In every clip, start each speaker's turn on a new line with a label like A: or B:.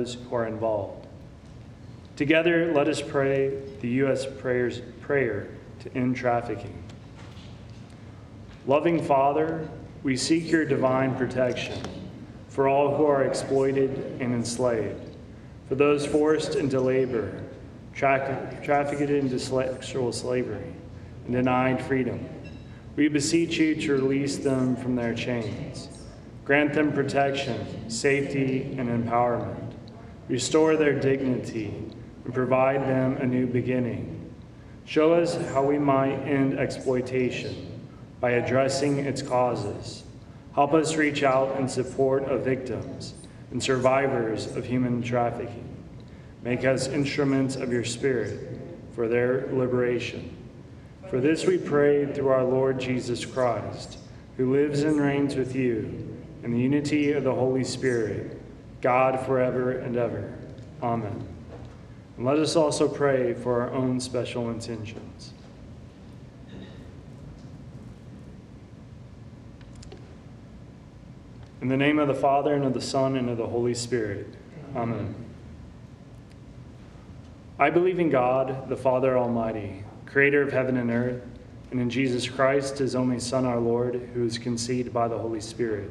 A: those who are involved. Together, let us pray the U.S. prayers, prayer to end trafficking. Loving Father, we seek your divine protection for all who are exploited and enslaved, for those forced into labor, tra- trafficked into sexual slavery, and denied freedom. We beseech you to release them from their chains. Grant them protection, safety, and empowerment. Restore their dignity and provide them a new beginning. Show us how we might end exploitation by addressing its causes. Help us reach out in support of victims and survivors of human trafficking. Make us instruments of your Spirit for their liberation. For this we pray through our Lord Jesus Christ, who lives and reigns with you in the unity of the Holy Spirit, God forever and ever. Amen. And let us also pray for our own special intentions. In the name of the Father, and of the Son, and of the Holy Spirit. Amen. I believe in God, the Father Almighty, creator of heaven and earth, and in Jesus Christ, his only Son, our Lord, who was conceived by the Holy Spirit.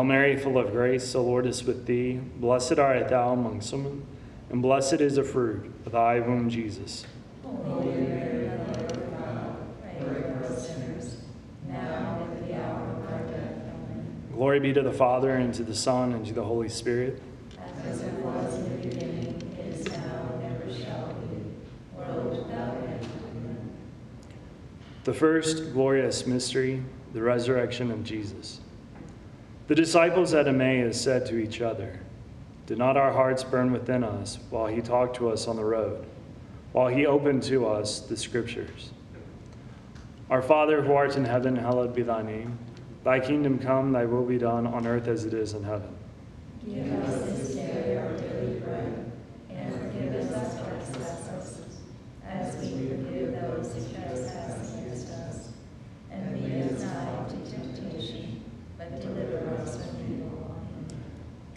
A: Hail Mary, full of grace, the Lord is with thee. Blessed art thou amongst women, and blessed is the fruit of thy womb, Jesus.
B: Holy Mary, Mother of God, pray for us sinners, now and at the hour of our death. Amen.
A: Glory be to the Father, and to the Son, and to the Holy Spirit.
B: As it was in the beginning, is now, and ever shall be, world without end. Amen.
A: The first glorious mystery, the resurrection of Jesus. The disciples at Emmaus said to each other, Did not our hearts burn within us while he talked to us on the road, while he opened to us the scriptures? Our Father who art in heaven, hallowed be thy name. Thy kingdom come, thy will be done on earth as it is in heaven.
B: Give us this day our daily bread, and forgive us our trespasses, as we forgive those who trespass against us. And lead us not into temptation, but deliver us from evil. Amen.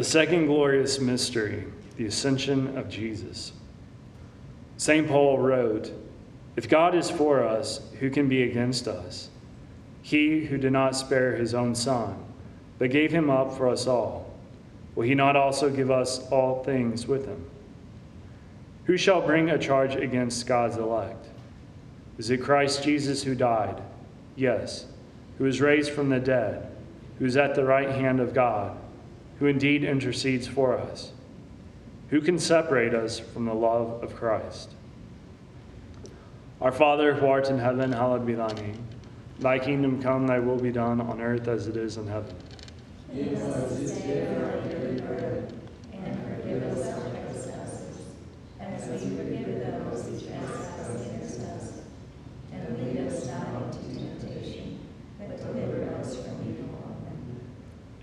A: The second glorious mystery, the ascension of Jesus. St. Paul wrote, If God is for us, who can be against us? He who did not spare his own son, but gave him up for us all, will he not also give us all things with him? Who shall bring a charge against God's elect? Is it Christ Jesus who died? Yes. Who was raised from the dead? Who is at the right hand of God? Who indeed intercedes for us? Who can separate us from the love of Christ? Our Father who art in heaven, hallowed be thy name. Thy kingdom come, thy will be done on earth as it is in heaven.
B: Give us this day our daily bread, and forgive us our trespasses, as we forgive those who trespass against us. And lead us not into temptation, but deliver us from evil. Amen.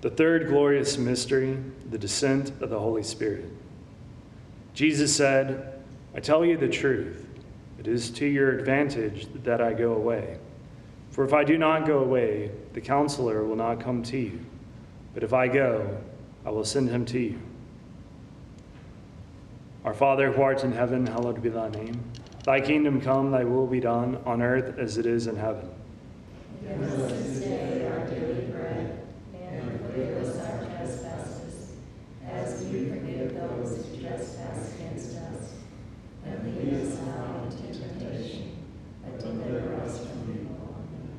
A: The third glorious mystery, the descent of the Holy Spirit. Jesus said, I tell you the truth. It is to your advantage that I go away. For if I do not go away, the counselor will not come to you. But if I go, I will send him to you. Our Father who art in heaven, hallowed be thy name. Thy kingdom come, thy will be done, on earth as it is in heaven.
B: Give us this day our daily bread, and forgive us our trespasses, as we forgive those who trespass against us. And lead us not into temptation, but deliver us from evil. Amen.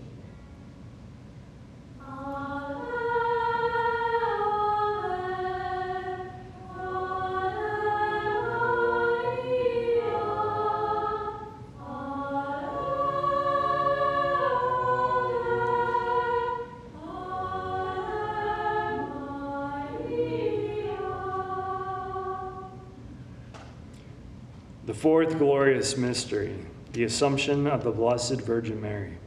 A: Fourth glorious mystery, the Assumption of the Blessed Virgin Mary.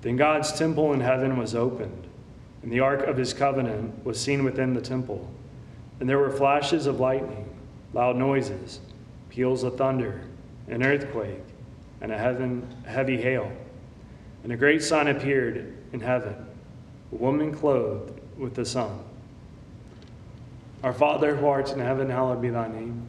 A: Then God's temple in heaven was opened, and the ark of his covenant was seen within the temple. And there were flashes of lightning, loud noises, peals of thunder, an earthquake, and a heaven, heavy hail. And a great sign appeared in heaven a woman clothed with the sun. Our Father who art in heaven, hallowed be thy name.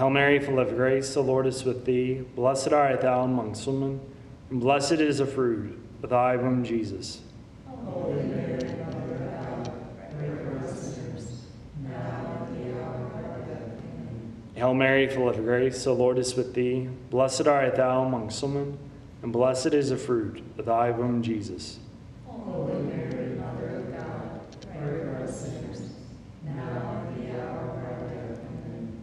A: Hail Mary, full of grace, the Lord is with thee. Blessed art thou amongst women, and blessed is the fruit of thy womb, Jesus.
B: Holy Mary, God, sinners.
A: Hail Mary, full of grace, the Lord is with thee. Blessed art thou amongst women, and blessed is the fruit of thy womb, Jesus.
B: Holy Mary, Mother of God, pray for us sinners, now and at the hour of our death. Amen.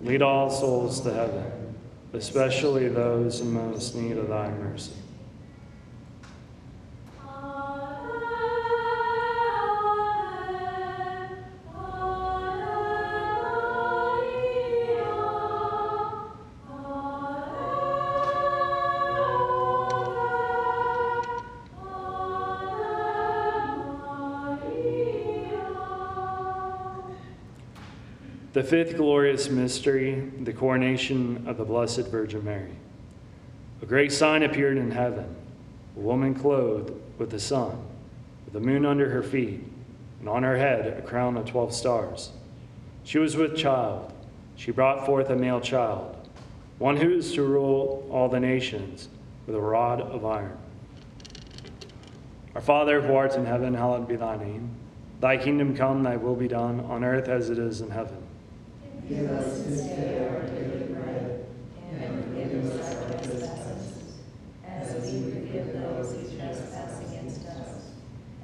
A: Lead all souls to heaven, especially those in most need of thy mercy. The fifth glorious mystery, the coronation of the Blessed Virgin Mary. A great sign appeared in heaven a woman clothed with the sun, with the moon under her feet, and on her head a crown of twelve stars. She was with child. She brought forth a male child, one who is to rule all the nations with a rod of iron. Our Father who art in heaven, hallowed be thy name. Thy kingdom come, thy will be done, on earth as it is in heaven.
B: Give us this day our daily bread, and forgive us our trespasses, as we forgive those who trespass against us.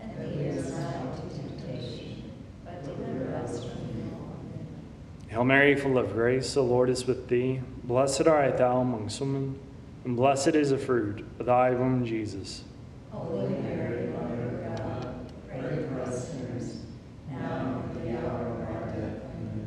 B: And lead us not into temptation, but deliver us from evil.
A: Hail Mary, full of grace, the Lord is with thee. Blessed art thou amongst women, and blessed is the fruit of thy womb, Jesus.
B: Holy Mary, Mother of God, pray for us sinners, now and at the hour of our death. Amen.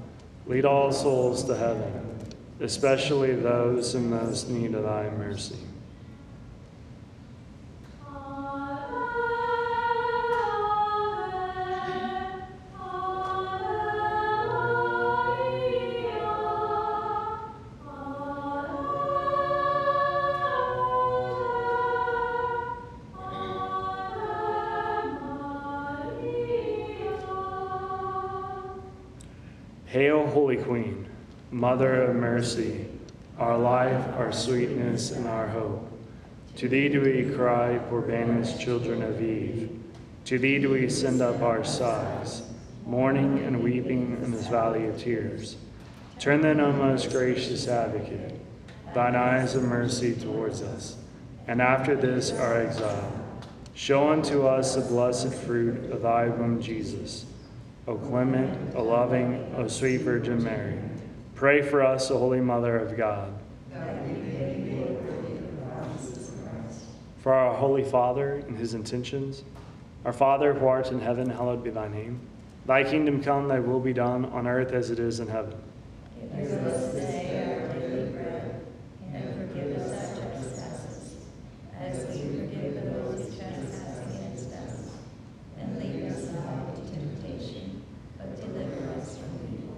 A: lead all souls to heaven, especially those in most need of thy mercy. Mother of mercy, our life, our sweetness, and our hope. To thee do we cry, poor banished children of Eve. To thee do we send up our sighs, mourning and weeping in this valley of tears. Turn then, O most gracious advocate, thine eyes of mercy towards us, and after this our exile, show unto us the blessed fruit of thy womb, Jesus. O clement, O loving, O sweet Virgin Mary, pray for us, O Holy Mother of God. For our Holy Father and his intentions, our Father who art in heaven, hallowed be thy name. Thy kingdom come, thy will be done, on earth as it is in heaven.
B: Give us this day our daily bread, and forgive us our trespasses, as we forgive those who trespass against us. And lead us not into temptation, but deliver us from evil.